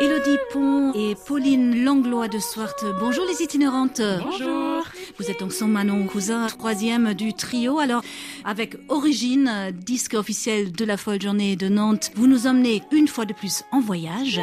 Elodie Pont et Pauline Langlois de Swart. Bonjour les itinérantes. Bonjour. Vous êtes donc son Manon Cousin, troisième du trio. Alors, avec Origine, disque officiel de la folle journée de Nantes, vous nous emmenez une fois de plus en voyage.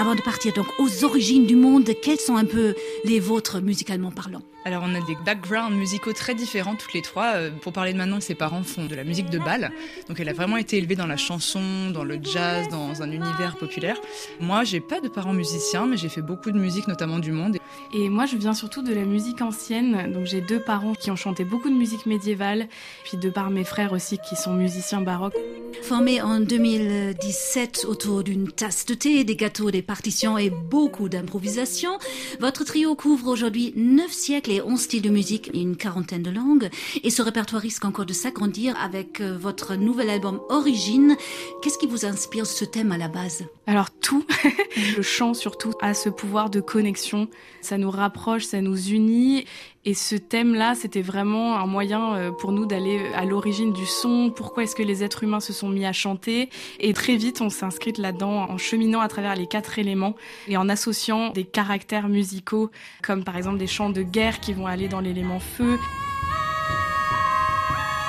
Avant de partir donc aux origines du monde, quels sont un peu les vôtres musicalement parlant alors on a des backgrounds musicaux très différents toutes les trois. Euh, pour parler de Manon, ses parents font de la musique de bal. Donc elle a vraiment été élevée dans la chanson, dans le jazz, dans un univers populaire. Moi, j'ai pas de parents musiciens, mais j'ai fait beaucoup de musique, notamment du monde. Et moi, je viens surtout de la musique ancienne. Donc j'ai deux parents qui ont chanté beaucoup de musique médiévale, puis de par mes frères aussi qui sont musiciens baroques. Formé en 2017 autour d'une tasse de thé, des gâteaux, des partitions et beaucoup d'improvisation, votre trio couvre aujourd'hui neuf siècles et 11 styles de musique et une quarantaine de langues. Et ce répertoire risque encore de s'agrandir avec euh, votre nouvel album Origine. Qu'est-ce qui vous inspire ce thème à la base? Alors tout, le chant surtout a ce pouvoir de connexion. Ça nous rapproche, ça nous unit. Et ce thème-là, c'était vraiment un moyen euh, pour nous d'aller à l'origine du son. Pourquoi est-ce que les êtres humains se sont mis à chanter Et très vite, on s'inscrit là-dedans en cheminant à travers les quatre éléments et en associant des caractères musicaux, comme par exemple des chants de guerre qui vont aller dans l'élément feu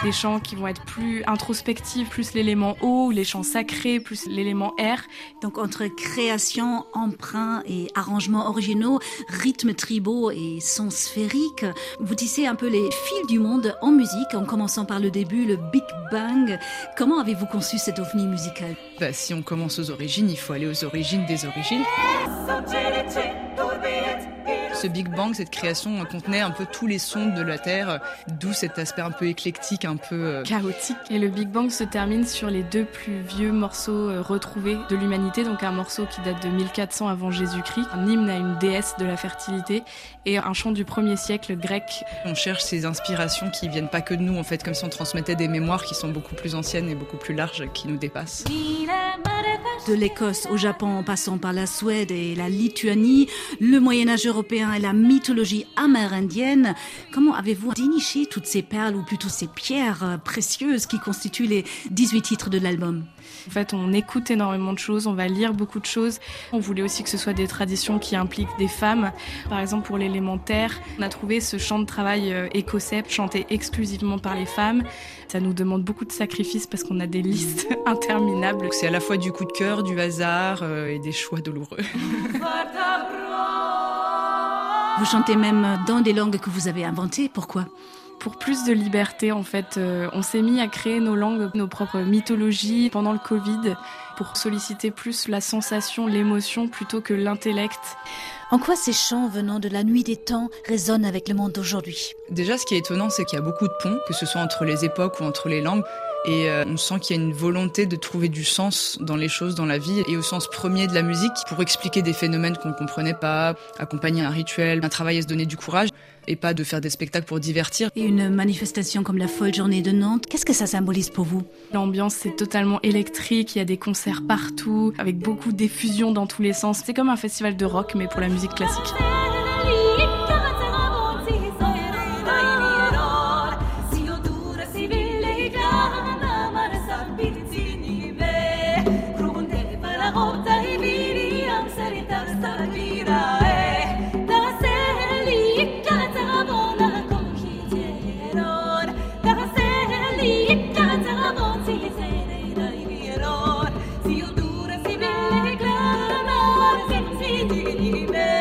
des chants qui vont être plus introspectifs, plus l'élément eau, les chants sacrés, plus l'élément air. Donc entre création, emprunt et arrangements originaux, rythmes tribaux et sons sphériques, vous tissez un peu les fils du monde en musique, en commençant par le début, le Big Bang. Comment avez-vous conçu cet ovni musical bah, Si on commence aux origines, il faut aller aux origines des origines. Ce Big Bang, cette création contenait un peu tous les sons de la Terre, d'où cet aspect un peu éclectique, un peu euh, chaotique. Et le Big Bang se termine sur les deux plus vieux morceaux euh, retrouvés de l'humanité, donc un morceau qui date de 1400 avant Jésus-Christ, un hymne à une déesse de la fertilité, et un chant du premier siècle grec. On cherche ces inspirations qui viennent pas que de nous, en fait, comme si on transmettait des mémoires qui sont beaucoup plus anciennes et beaucoup plus larges, qui nous dépassent. De l'Écosse au Japon, en passant par la Suède et la Lituanie, le Moyen Âge européen et la mythologie amérindienne, comment avez-vous déniché toutes ces perles ou plutôt ces pierres précieuses qui constituent les 18 titres de l'album? En fait, on écoute énormément de choses, on va lire beaucoup de choses. On voulait aussi que ce soit des traditions qui impliquent des femmes. Par exemple, pour l'élémentaire, on a trouvé ce chant de travail euh, écossais chanté exclusivement par les femmes. Ça nous demande beaucoup de sacrifices parce qu'on a des listes interminables. C'est à la fois du coup de cœur, du hasard euh, et des choix douloureux. Vous chantez même dans des langues que vous avez inventées. Pourquoi? Pour plus de liberté, en fait, euh, on s'est mis à créer nos langues, nos propres mythologies pendant le Covid pour solliciter plus la sensation, l'émotion plutôt que l'intellect. En quoi ces chants venant de la nuit des temps résonnent avec le monde d'aujourd'hui? Déjà, ce qui est étonnant, c'est qu'il y a beaucoup de ponts, que ce soit entre les époques ou entre les langues. Et euh, on sent qu'il y a une volonté de trouver du sens dans les choses, dans la vie, et au sens premier de la musique, pour expliquer des phénomènes qu'on ne comprenait pas, accompagner un rituel, un travail à se donner du courage, et pas de faire des spectacles pour divertir. Et une manifestation comme la folle journée de Nantes, qu'est-ce que ça symbolise pour vous? L'ambiance, c'est totalement électrique, il y a des concerts partout, avec beaucoup d'effusion dans tous les sens. C'est comme un festival de rock, mais pour la musique classique. Amen.